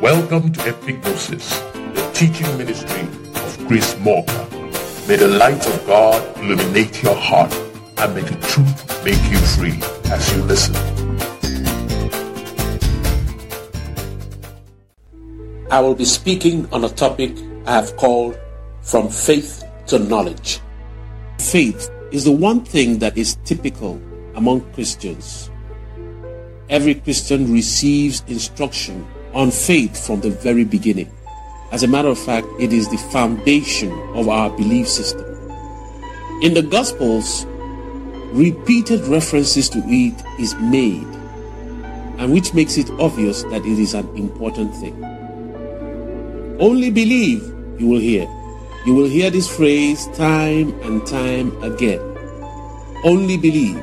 Welcome to Epignosis, the teaching ministry of Grace Morka. May the light of God illuminate your heart and may the truth make you free as you listen. I will be speaking on a topic I have called From Faith to Knowledge. Faith is the one thing that is typical among Christians. Every Christian receives instruction on faith from the very beginning. As a matter of fact, it is the foundation of our belief system. In the Gospels, repeated references to it is made, and which makes it obvious that it is an important thing. Only believe, you will hear. You will hear this phrase time and time again. Only believe.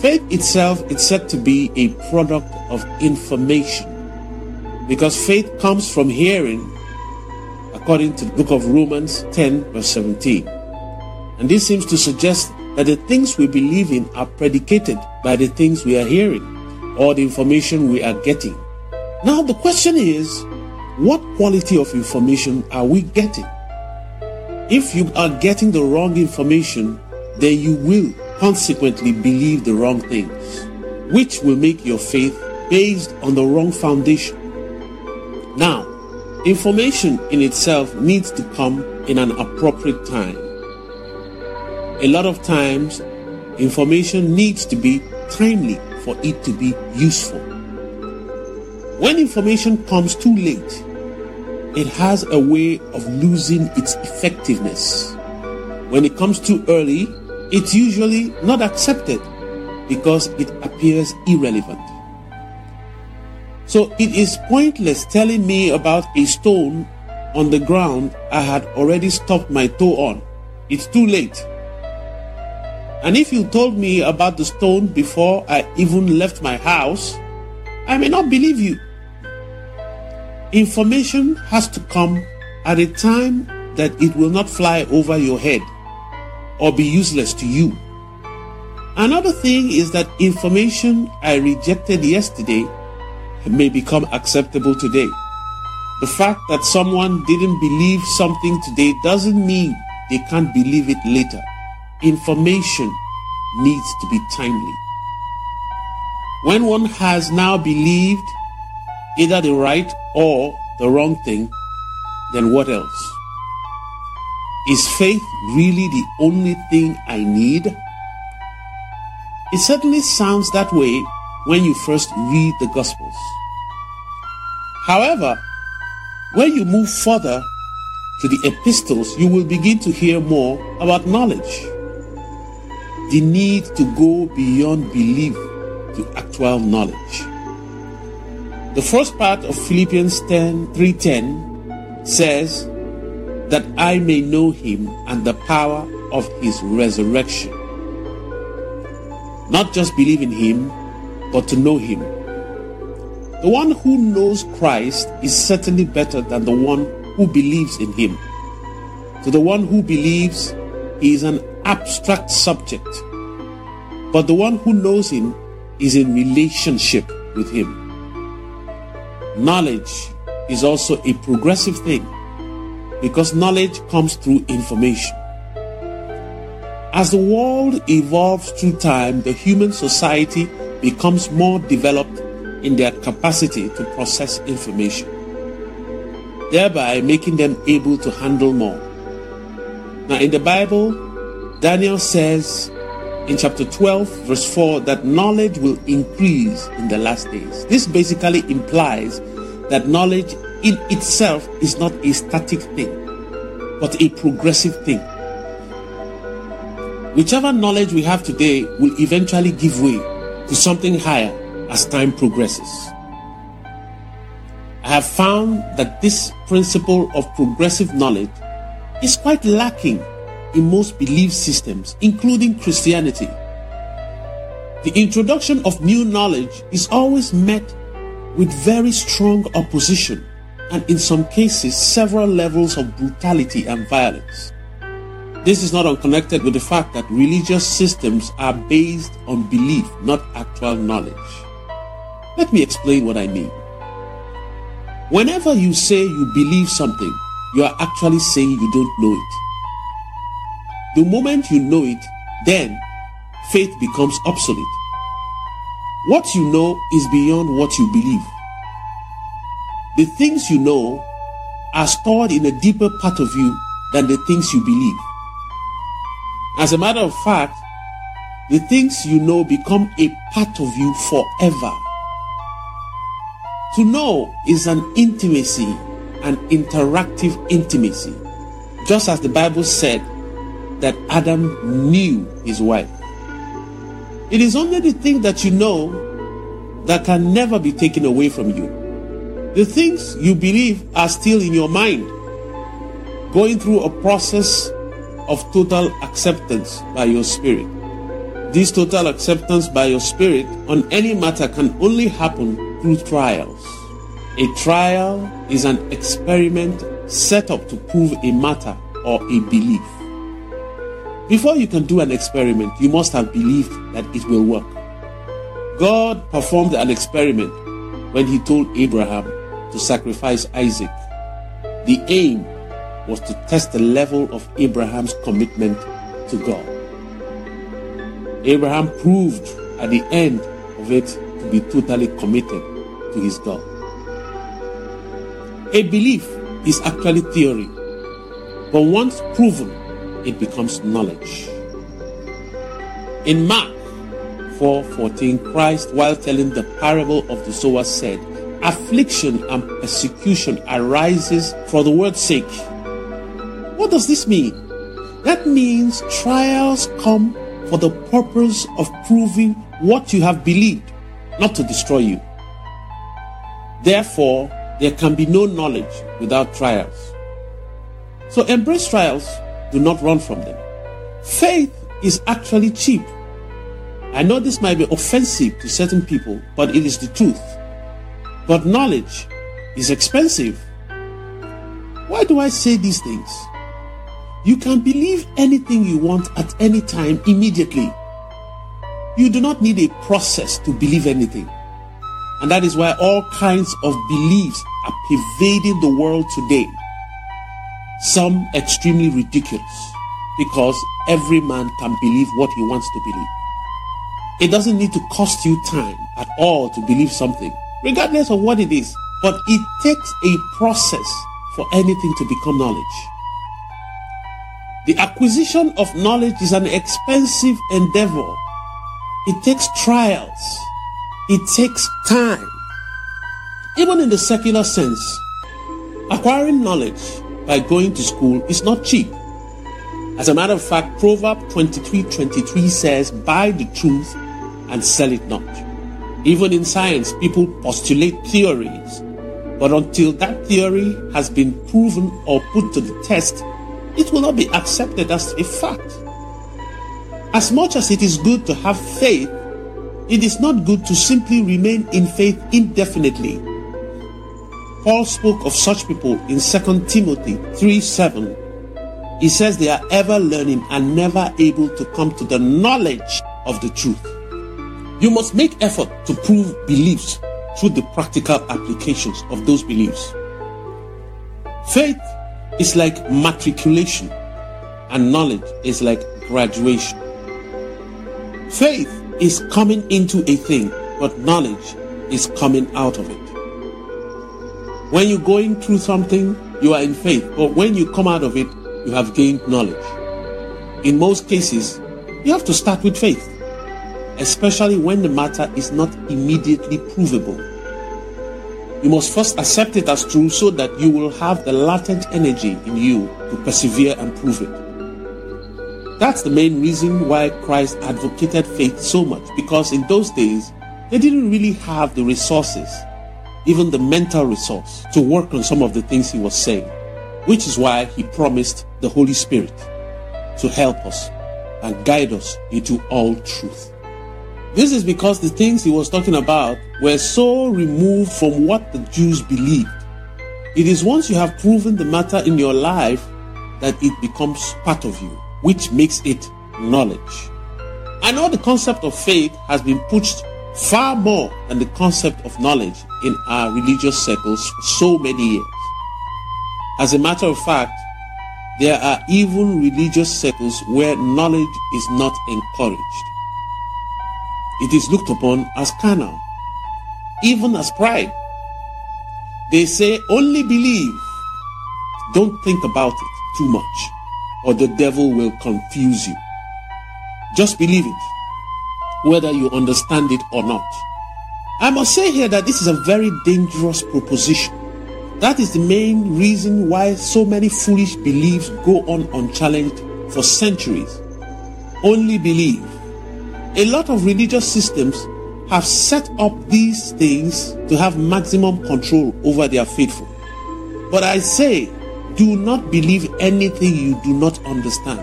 Faith itself is said to be a product of information because faith comes from hearing, according to the book of Romans 10, verse 17. And this seems to suggest that the things we believe in are predicated by the things we are hearing or the information we are getting. Now, the question is what quality of information are we getting? If you are getting the wrong information, then you will consequently believe the wrong things, which will make your faith based on the wrong foundation. Now, information in itself needs to come in an appropriate time. A lot of times, information needs to be timely for it to be useful. When information comes too late, it has a way of losing its effectiveness. When it comes too early, it's usually not accepted because it appears irrelevant. So it is pointless telling me about a stone on the ground I had already stopped my toe on. It's too late. And if you told me about the stone before I even left my house, I may not believe you. Information has to come at a time that it will not fly over your head or be useless to you. Another thing is that information I rejected yesterday may become acceptable today. The fact that someone didn't believe something today doesn't mean they can't believe it later. Information needs to be timely. When one has now believed either the right or the wrong thing, then what else? Is faith really the only thing I need? It certainly sounds that way when you first read the Gospels. However, when you move further to the epistles, you will begin to hear more about knowledge. The need to go beyond belief to actual knowledge. The first part of Philippians 10 3:10 says, that I may know him and the power of his resurrection. Not just believe in him, but to know him. The one who knows Christ is certainly better than the one who believes in him. To the one who believes, he is an abstract subject. But the one who knows him is in relationship with him. Knowledge is also a progressive thing because knowledge comes through information. As the world evolves through time, the human society becomes more developed in their capacity to process information, thereby making them able to handle more. Now, in the Bible, Daniel says in chapter 12, verse 4, that knowledge will increase in the last days. This basically implies that knowledge in itself is not a static thing, but a progressive thing. Whichever knowledge we have today will eventually give way to something higher as time progresses. I have found that this principle of progressive knowledge is quite lacking in most belief systems, including Christianity. The introduction of new knowledge is always met with very strong opposition and in some cases several levels of brutality and violence. This is not unconnected with the fact that religious systems are based on belief, not actual knowledge. Let me explain what I mean. Whenever you say you believe something, you are actually saying you don't know it. The moment you know it, then faith becomes obsolete. What you know is beyond what you believe. The things you know are stored in a deeper part of you than the things you believe. As a matter of fact, the things you know become a part of you forever. To know is an intimacy, an interactive intimacy, just as the Bible said that Adam knew his wife. It is only the thing that you know that can never be taken away from you. The things you believe are still in your mind, going through a process of total acceptance by your spirit. This total acceptance by your spirit on any matter can only happen through trials. A trial is an experiment set up to prove a matter or a belief. Before you can do an experiment, you must have believed that it will work. God performed an experiment when he told Abraham to sacrifice Isaac. The aim was to test the level of Abraham's commitment to God. Abraham proved at the end of it to be totally committed to his God. A belief is actually theory, but once proven, it becomes knowledge. In Mark 4:14, Christ, while telling the parable of the sower, said, Affliction and persecution arises for the word's sake. What does this mean? That means trials come for the purpose of proving what you have believed, not to destroy you. Therefore, there can be no knowledge without trials. So embrace trials, do not run from them. Faith is actually cheap. I know this might be offensive to certain people, but it is the truth. But knowledge is expensive. Why do I say these things? You can believe anything you want at any time immediately. You do not need a process to believe anything. And that is why all kinds of beliefs are pervading the world today. Some extremely ridiculous because every man can believe what he wants to believe. It doesn't need to cost you time at all to believe something, regardless of what it is. But it takes a process for anything to become knowledge. The acquisition of knowledge is an expensive endeavor. It takes trials. It takes time. Even in the secular sense, acquiring knowledge by going to school is not cheap. As a matter of fact, Proverb 23 23 says, Buy the truth and sell it not. Even in science, people postulate theories, but until that theory has been proven or put to the test, it will not be accepted as a fact. As much as it is good to have faith, it is not good to simply remain in faith indefinitely. Paul spoke of such people in 2 Timothy 3 7. He says they are ever learning and never able to come to the knowledge of the truth. You must make effort to prove beliefs through the practical applications of those beliefs. Faith is like matriculation, and knowledge is like graduation. Faith is coming into a thing, but knowledge is coming out of it. When you're going through something, you are in faith, but when you come out of it, you have gained knowledge. In most cases, you have to start with faith, especially when the matter is not immediately provable. You must first accept it as true so that you will have the latent energy in you to persevere and prove it. That's the main reason why Christ advocated faith so much because in those days they didn't really have the resources, even the mental resource, to work on some of the things he was saying, which is why he promised the Holy Spirit to help us and guide us into all truth. This is because the things he was talking about were so removed from what the Jews believed. It is once you have proven the matter in your life that it becomes part of you, which makes it knowledge. I know the concept of faith has been pushed far more than the concept of knowledge in our religious circles for so many years. As a matter of fact, there are even religious circles where knowledge is not encouraged. It is looked upon as carnal, even as pride. They say only believe. Don't think about it too much, or the devil will confuse you. Just believe it, whether you understand it or not. I must say here that this is a very dangerous proposition. That is the main reason why so many foolish beliefs go on unchallenged for centuries. Only believe. A lot of religious systems have set up these things to have maximum control over their faithful. But I say, do not believe anything you do not understand.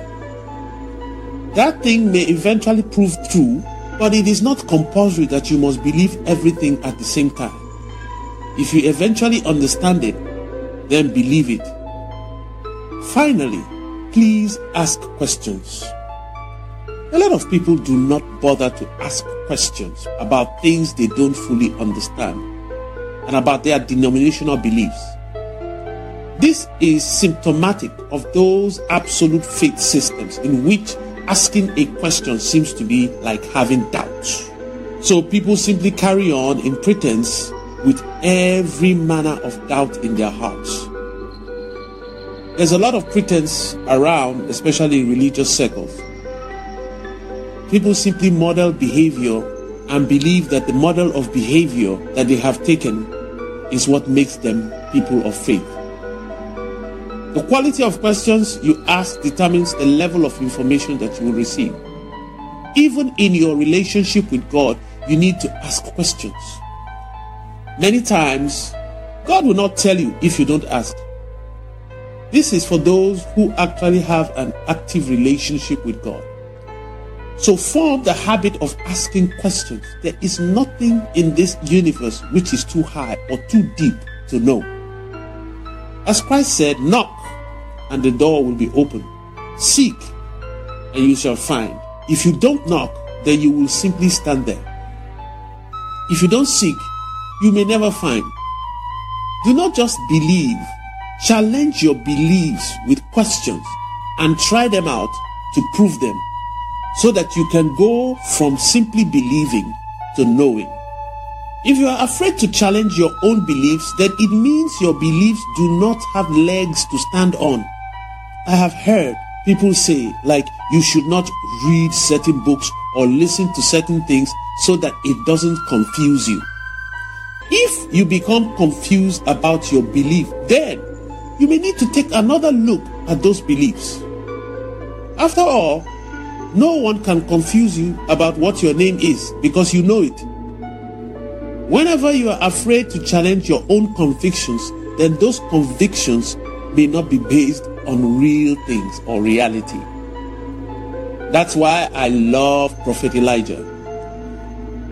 That thing may eventually prove true, but it is not compulsory that you must believe everything at the same time. If you eventually understand it, then believe it. Finally, please ask questions. A lot of people do not bother to ask questions about things they don't fully understand and about their denominational beliefs. This is symptomatic of those absolute faith systems in which asking a question seems to be like having doubts. So people simply carry on in pretense with every manner of doubt in their hearts. There's a lot of pretense around, especially in religious circles. People simply model behavior and believe that the model of behavior that they have taken is what makes them people of faith. The quality of questions you ask determines the level of information that you will receive. Even in your relationship with God, you need to ask questions. Many times, God will not tell you if you don't ask. This is for those who actually have an active relationship with God. So form the habit of asking questions. There is nothing in this universe which is too high or too deep to know. As Christ said, knock and the door will be open. Seek and you shall find. If you don't knock, then you will simply stand there. If you don't seek, you may never find. Do not just believe, challenge your beliefs with questions and try them out to prove them so that you can go from simply believing to knowing. If you are afraid to challenge your own beliefs, then it means your beliefs do not have legs to stand on. I have heard people say, like, you should not read certain books or listen to certain things so that it doesn't confuse you. If you become confused about your belief, then you may need to take another look at those beliefs. After all, no one can confuse you about what your name is because you know it. Whenever you are afraid to challenge your own convictions, then those convictions may not be based on real things or reality. That's why I love Prophet Elijah.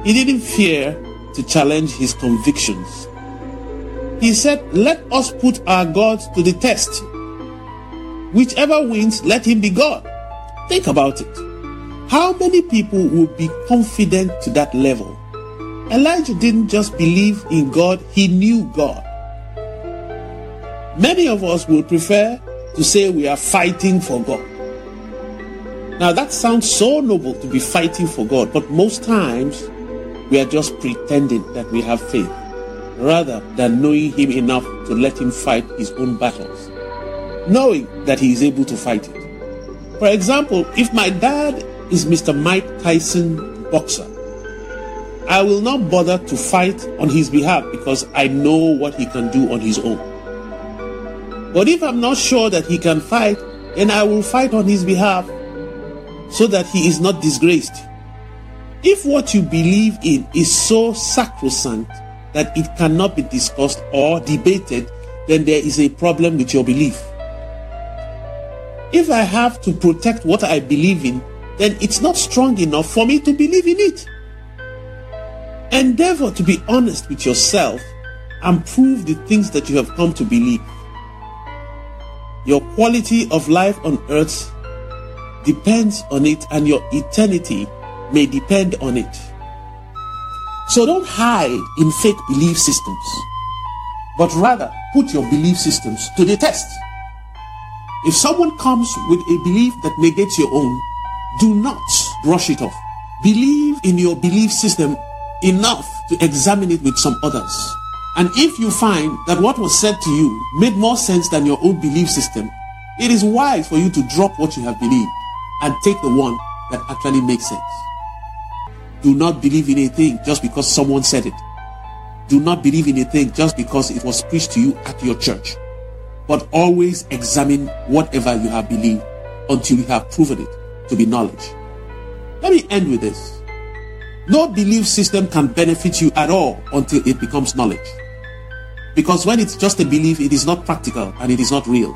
He didn't fear to challenge his convictions. He said, Let us put our gods to the test. Whichever wins, let him be God. Think about it. How many people would be confident to that level? Elijah didn't just believe in God, he knew God. Many of us will prefer to say we are fighting for God. Now that sounds so noble to be fighting for God, but most times we are just pretending that we have faith rather than knowing Him enough to let Him fight His own battles, knowing that He is able to fight it. For example, if my dad is Mr. Mike Tyson boxer, I will not bother to fight on his behalf because I know what he can do on his own. But if I'm not sure that he can fight, then I will fight on his behalf so that he is not disgraced. If what you believe in is so sacrosanct that it cannot be discussed or debated, then there is a problem with your belief. If I have to protect what I believe in, then it's not strong enough for me to believe in it. Endeavor to be honest with yourself and prove the things that you have come to believe. Your quality of life on earth depends on it, and your eternity may depend on it. So don't hide in fake belief systems, but rather put your belief systems to the test. If someone comes with a belief that negates your own, do not brush it off. Believe in your belief system enough to examine it with some others. And if you find that what was said to you made more sense than your own belief system, it is wise for you to drop what you have believed and take the one that actually makes sense. Do not believe in a thing just because someone said it. Do not believe in a thing just because it was preached to you at your church. But always examine whatever you have believed until you have proven it to be knowledge. Let me end with this. No belief system can benefit you at all until it becomes knowledge. Because when it's just a belief, it is not practical and it is not real.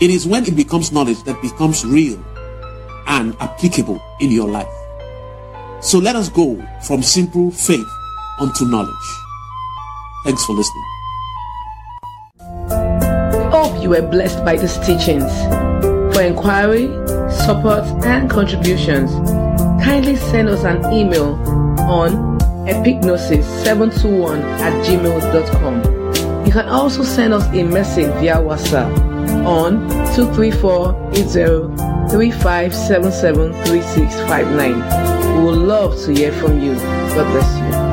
It is when it becomes knowledge that becomes real and applicable in your life. So let us go from simple faith unto knowledge. Thanks for listening. You were blessed by these teachings. For inquiry, support, and contributions, kindly send us an email on epignosis721 at gmail.com. You can also send us a message via WhatsApp on 234-80-3577-3659. We would love to hear from you. God bless you.